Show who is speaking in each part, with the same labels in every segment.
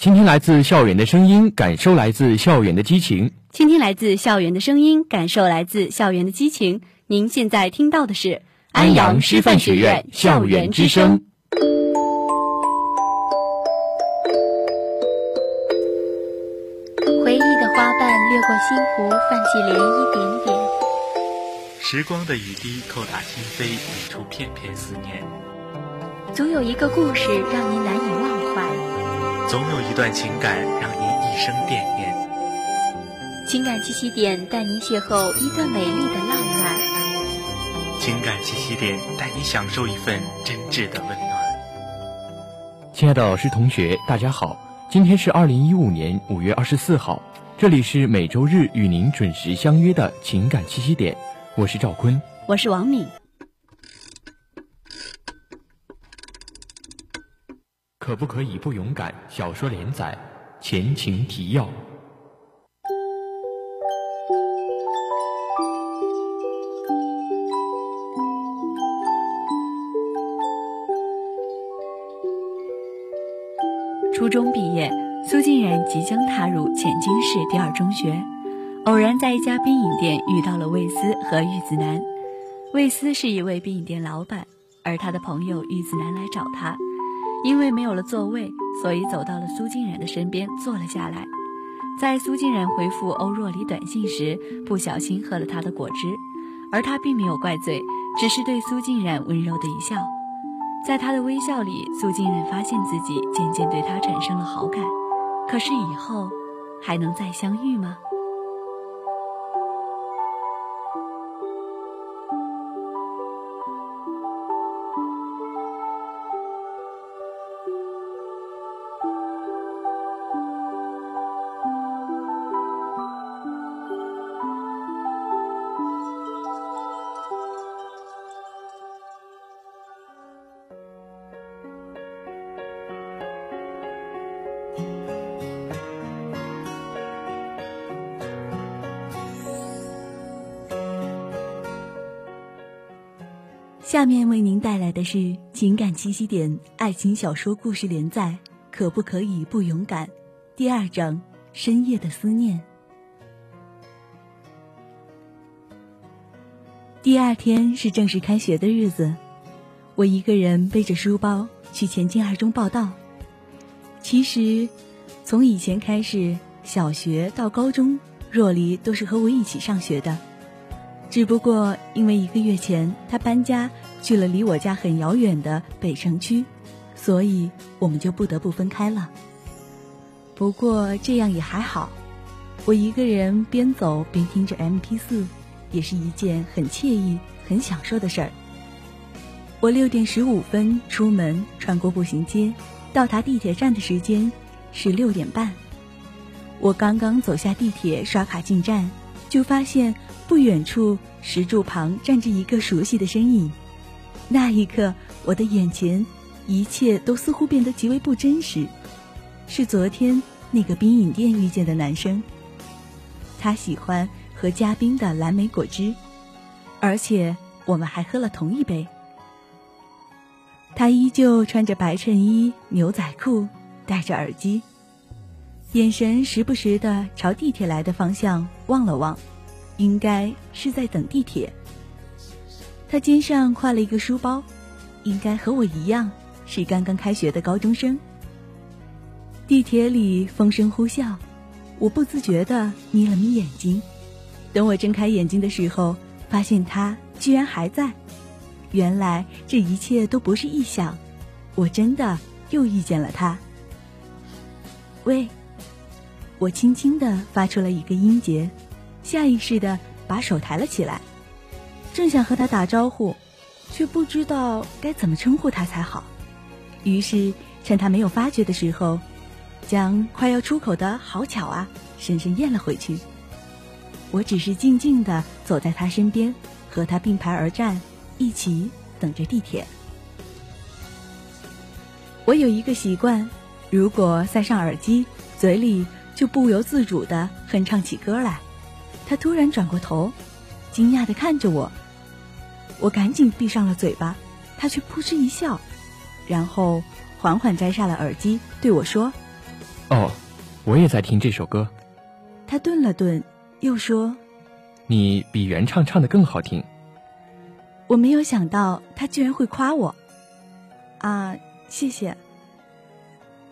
Speaker 1: 倾听来自校园的声音，感受来自校园的激情。
Speaker 2: 倾听来自校园的声音，感受来自校园的激情。您现在听到的是
Speaker 1: 安阳师范学院校园之声。
Speaker 2: 回忆的花瓣掠过心湖，泛起涟漪点点。
Speaker 3: 时光的雨滴叩打心扉，引出片片思念。
Speaker 2: 总有一个故事让您难以忘怀，
Speaker 3: 总有一段情感让您一生惦念。
Speaker 2: 情感栖息点带您邂逅一段美丽的浪漫，
Speaker 3: 情感栖息点带你享受一份真挚的温暖。
Speaker 1: 亲爱的老师、同学，大家好，今天是二零一五年五月二十四号，这里是每周日与您准时相约的情感栖息点，我是赵坤，
Speaker 2: 我是王敏。
Speaker 1: 可不可以不勇敢？小说连载前情提要。
Speaker 2: 初中毕业，苏静然即将踏入前金市第二中学，偶然在一家冰饮店遇到了魏斯和玉子楠。魏斯是一位冰饮店老板，而他的朋友玉子楠来找他。因为没有了座位，所以走到了苏静然的身边坐了下来。在苏静然回复欧若离短信时，不小心喝了他的果汁，而他并没有怪罪，只是对苏静然温柔的一笑。在他的微笑里，苏静然发现自己渐渐对他产生了好感。可是以后还能再相遇吗？下面为您带来的是情感栖息点爱情小说故事连载，可不可以不勇敢？第二章深夜的思念。第二天是正式开学的日子，我一个人背着书包去前进二中报道。其实，从以前开始，小学到高中，若离都是和我一起上学的。只不过因为一个月前他搬家去了离我家很遥远的北城区，所以我们就不得不分开了。不过这样也还好，我一个人边走边听着 M P 四，也是一件很惬意、很享受的事儿。我六点十五分出门，穿过步行街，到达地铁站的时间是六点半。我刚刚走下地铁，刷卡进站，就发现。不远处石柱旁站着一个熟悉的身影，那一刻，我的眼前一切都似乎变得极为不真实。是昨天那个冰饮店遇见的男生。他喜欢喝加冰的蓝莓果汁，而且我们还喝了同一杯。他依旧穿着白衬衣、牛仔裤，戴着耳机，眼神时不时的朝地铁来的方向望了望。应该是在等地铁。他肩上挎了一个书包，应该和我一样是刚刚开学的高中生。地铁里风声呼啸，我不自觉地眯了眯眼睛。等我睁开眼睛的时候，发现他居然还在。原来这一切都不是臆想，我真的又遇见了他。喂，我轻轻地发出了一个音节。下意识的把手抬了起来，正想和他打招呼，却不知道该怎么称呼他才好。于是趁他没有发觉的时候，将快要出口的好巧啊，深深咽了回去。我只是静静的走在他身边，和他并排而站，一起等着地铁。我有一个习惯，如果塞上耳机，嘴里就不由自主的哼唱起歌来。他突然转过头，惊讶的看着我，我赶紧闭上了嘴巴，他却扑哧一笑，然后缓缓摘下了耳机，对我说：“
Speaker 1: 哦，我也在听这首歌。
Speaker 2: 他顿了顿，又说：“
Speaker 1: 你比原唱唱的更好听。”
Speaker 2: 我没有想到他居然会夸我。啊，谢谢。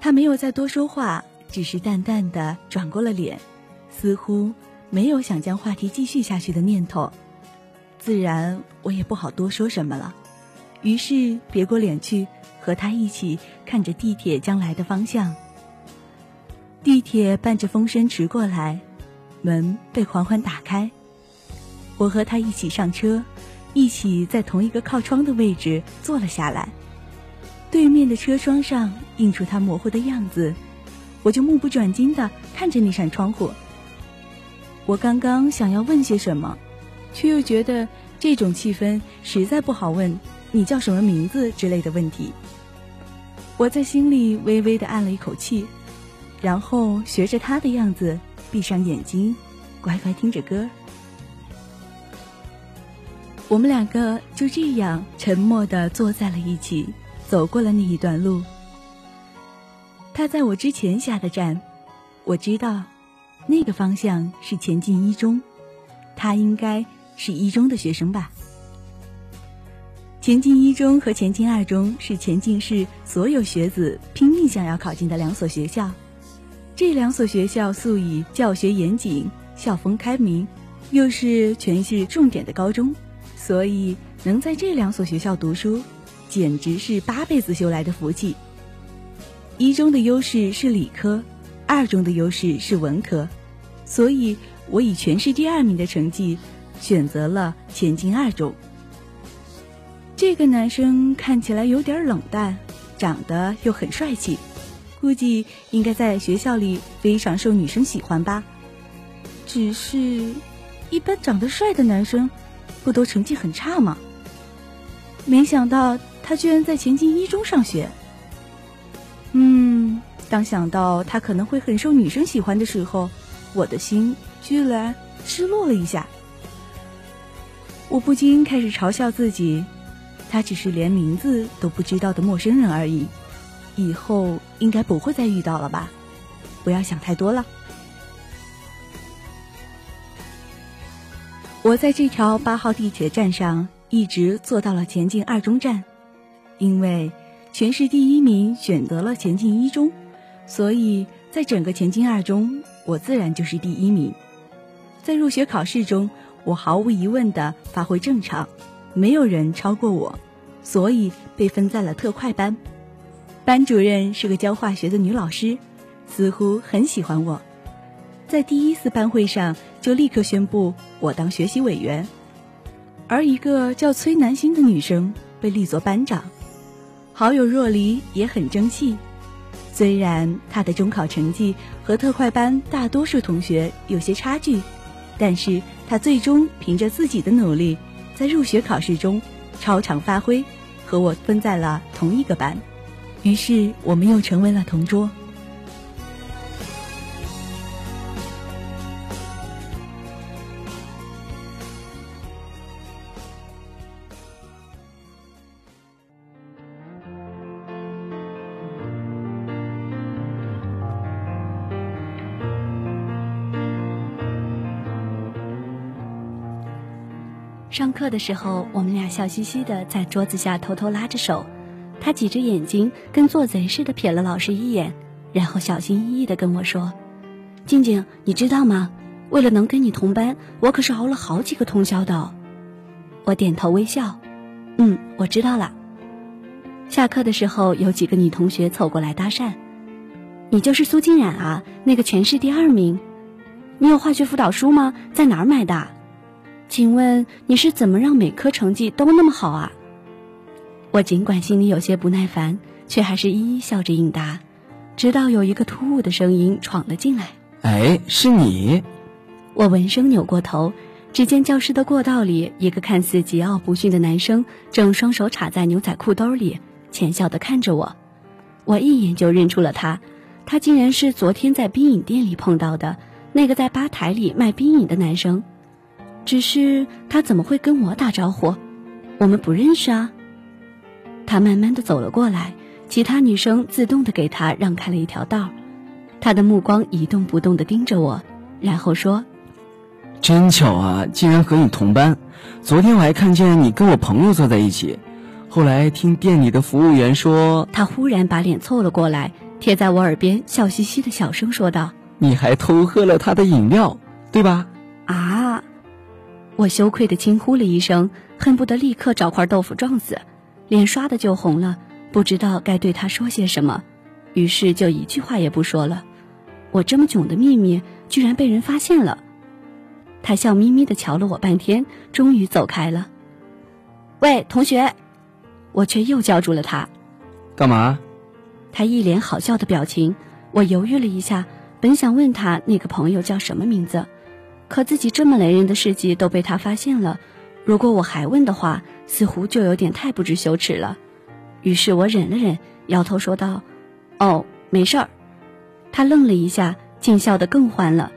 Speaker 2: 他没有再多说话，只是淡淡的转过了脸，似乎没有想将话题继续下去的念头。自然，我也不好多说什么了，于是别过脸去，和他一起看着地铁将来的方向。地铁伴着风声驰过来，门被缓缓打开，我和他一起上车，一起在同一个靠窗的位置坐了下来。对面的车窗上映出他模糊的样子，我就目不转睛地看着那扇窗户。我刚刚想要问些什么。却又觉得这种气氛实在不好问“你叫什么名字”之类的问题。我在心里微微的按了一口气，然后学着他的样子闭上眼睛，乖乖听着歌。我们两个就这样沉默的坐在了一起，走过了那一段路。他在我之前下的站，我知道，那个方向是前进一中，他应该。是一中的学生吧？前进一中和前进二中是前进市所有学子拼命想要考进的两所学校。这两所学校素以教学严谨、校风开明，又是全市重点的高中，所以能在这两所学校读书，简直是八辈子修来的福气。一中的优势是理科，二中的优势是文科，所以我以全市第二名的成绩。选择了前进二中。这个男生看起来有点冷淡，长得又很帅气，估计应该在学校里非常受女生喜欢吧。只是，一般长得帅的男生，不都成绩很差吗？没想到他居然在前进一中上学。嗯，当想到他可能会很受女生喜欢的时候，我的心居然失落了一下。我不禁开始嘲笑自己，他只是连名字都不知道的陌生人而已，以后应该不会再遇到了吧？不要想太多了。我在这条八号地铁站上一直坐到了前进二中站，因为全市第一名选择了前进一中，所以在整个前进二中，我自然就是第一名。在入学考试中。我毫无疑问的发挥正常，没有人超过我，所以被分在了特快班。班主任是个教化学的女老师，似乎很喜欢我，在第一次班会上就立刻宣布我当学习委员，而一个叫崔南星的女生被立作班长。好友若离也很争气，虽然她的中考成绩和特快班大多数同学有些差距，但是。他最终凭着自己的努力，在入学考试中超常发挥，和我分在了同一个班，于是我们又成为了同桌。
Speaker 4: 上课的时候，我们俩笑嘻嘻的在桌子下偷偷拉着手，他挤着眼睛，跟做贼似的瞥了老师一眼，然后小心翼翼的跟我说：“静静，你知道吗？为了能跟你同班，我可是熬了好几个通宵的。”我点头微笑：“嗯，我知道了。”下课的时候，有几个女同学凑过来搭讪：“你就是苏静冉啊，那个全市第二名。你有化学辅导书吗？在哪儿买的？”请问你是怎么让每科成绩都那么好啊？我尽管心里有些不耐烦，却还是一一笑着应答。直到有一个突兀的声音闯了进来：“
Speaker 5: 哎，是你！”
Speaker 4: 我闻声扭过头，只见教室的过道里，一个看似桀骜不驯的男生正双手插在牛仔裤兜里，浅笑的看着我。我一眼就认出了他，他竟然是昨天在冰饮店里碰到的那个在吧台里卖冰饮的男生。只是他怎么会跟我打招呼？我们不认识啊。他慢慢的走了过来，其他女生自动的给他让开了一条道他的目光一动不动的盯着我，然后说：“
Speaker 5: 真巧啊，竟然和你同班。昨天我还看见你跟我朋友坐在一起。后来听店里的服务员说，
Speaker 4: 他忽然把脸凑了过来，贴在我耳边，笑嘻嘻的小声说道：‘
Speaker 5: 你还偷喝了他的饮料，对吧？’
Speaker 4: 啊！我羞愧的轻呼了一声，恨不得立刻找块豆腐撞死，脸刷的就红了，不知道该对他说些什么，于是就一句话也不说了。我这么囧的秘密居然被人发现了，他笑眯眯的瞧了我半天，终于走开了。喂，同学，我却又叫住了他。
Speaker 5: 干嘛？
Speaker 4: 他一脸好笑的表情。我犹豫了一下，本想问他那个朋友叫什么名字，可自己这么雷人的事迹都被他发现了，如果我还问的话，似乎就有点太不知羞耻了。于是我忍了忍，摇头说道：“哦，没事儿。”他愣了一下，竟笑得更欢了，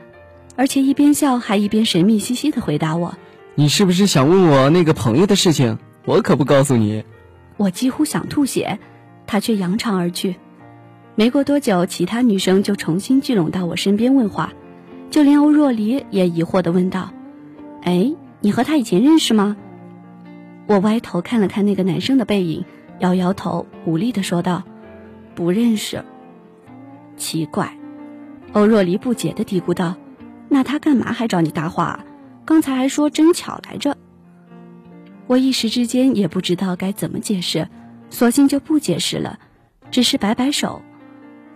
Speaker 4: 而且一边笑还一边神秘兮兮地回答我：“
Speaker 5: 你是不是想问我那个朋友的事情？我可不告诉你。”
Speaker 4: 我几乎想吐血，他却扬长而去。没过多久，其他女生就重新聚拢到我身边问话，就连欧若离也疑惑的问道：“哎，你和他以前认识吗？”我歪头看了看那个男生的背影，摇摇头，无力的说道：“不认识。”奇怪，欧若离不解的嘀咕道：“那他干嘛还找你搭话？刚才还说真巧来着。”我一时之间也不知道该怎么解释，索性就不解释了，只是摆摆手：“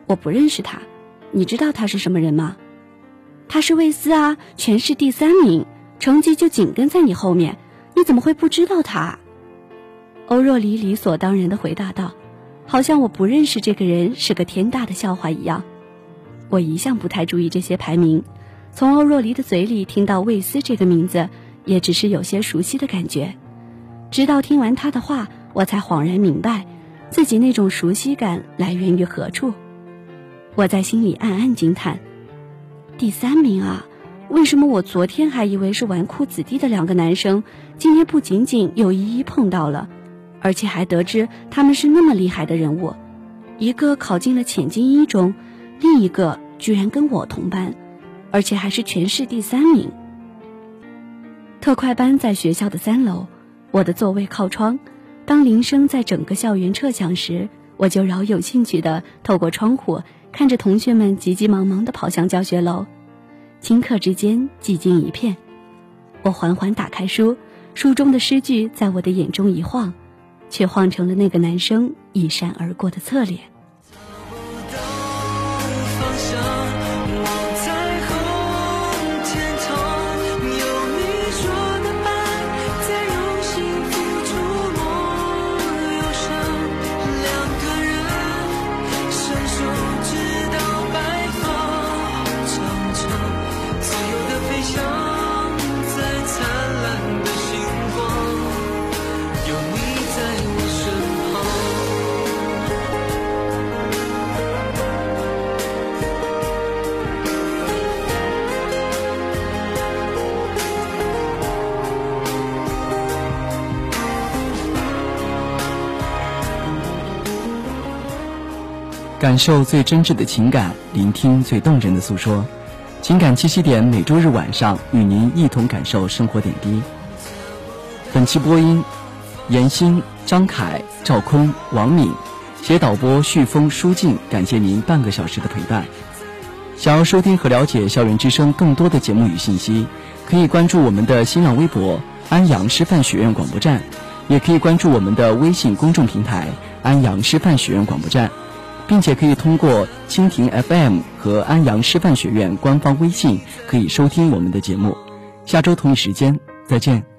Speaker 4: 我不认识他，你知道他是什么人吗？他是魏斯啊，全市第三名，成绩就紧跟在你后面，你怎么会不知道他？”欧若离理所当然的回答道。好像我不认识这个人是个天大的笑话一样。我一向不太注意这些排名，从欧若离的嘴里听到魏斯这个名字，也只是有些熟悉的感觉。直到听完他的话，我才恍然明白，自己那种熟悉感来源于何处。我在心里暗暗惊叹：第三名啊！为什么我昨天还以为是纨绔子弟的两个男生，今天不仅仅又一一碰到了？而且还得知他们是那么厉害的人物，一个考进了浅金一中，另一个居然跟我同班，而且还是全市第三名。特快班在学校的三楼，我的座位靠窗。当铃声在整个校园彻响时，我就饶有兴趣地透过窗户看着同学们急急忙忙地跑向教学楼。顷刻之间，寂静一片。我缓缓打开书，书中的诗句在我的眼中一晃。却晃成了那个男生一闪而过的侧脸。
Speaker 5: 感受最真挚的情感，聆听最动人的诉说。情感七夕点每周日晚上与您一同感受生活点滴。本期播音：闫欣、张凯、赵坤、王敏，携导播旭峰、舒静。感谢您半个小时的陪伴。想要收听和了解校园之声更多的节目与信息，可以关注我们的新浪微博“安阳师范学院广播站”，也可以关注我们的微信公众平台“安阳师范学院广播站”。并且可以通过蜻蜓 FM 和安阳师范学院官方微信，可以收听我们的节目。下周同一时间再见。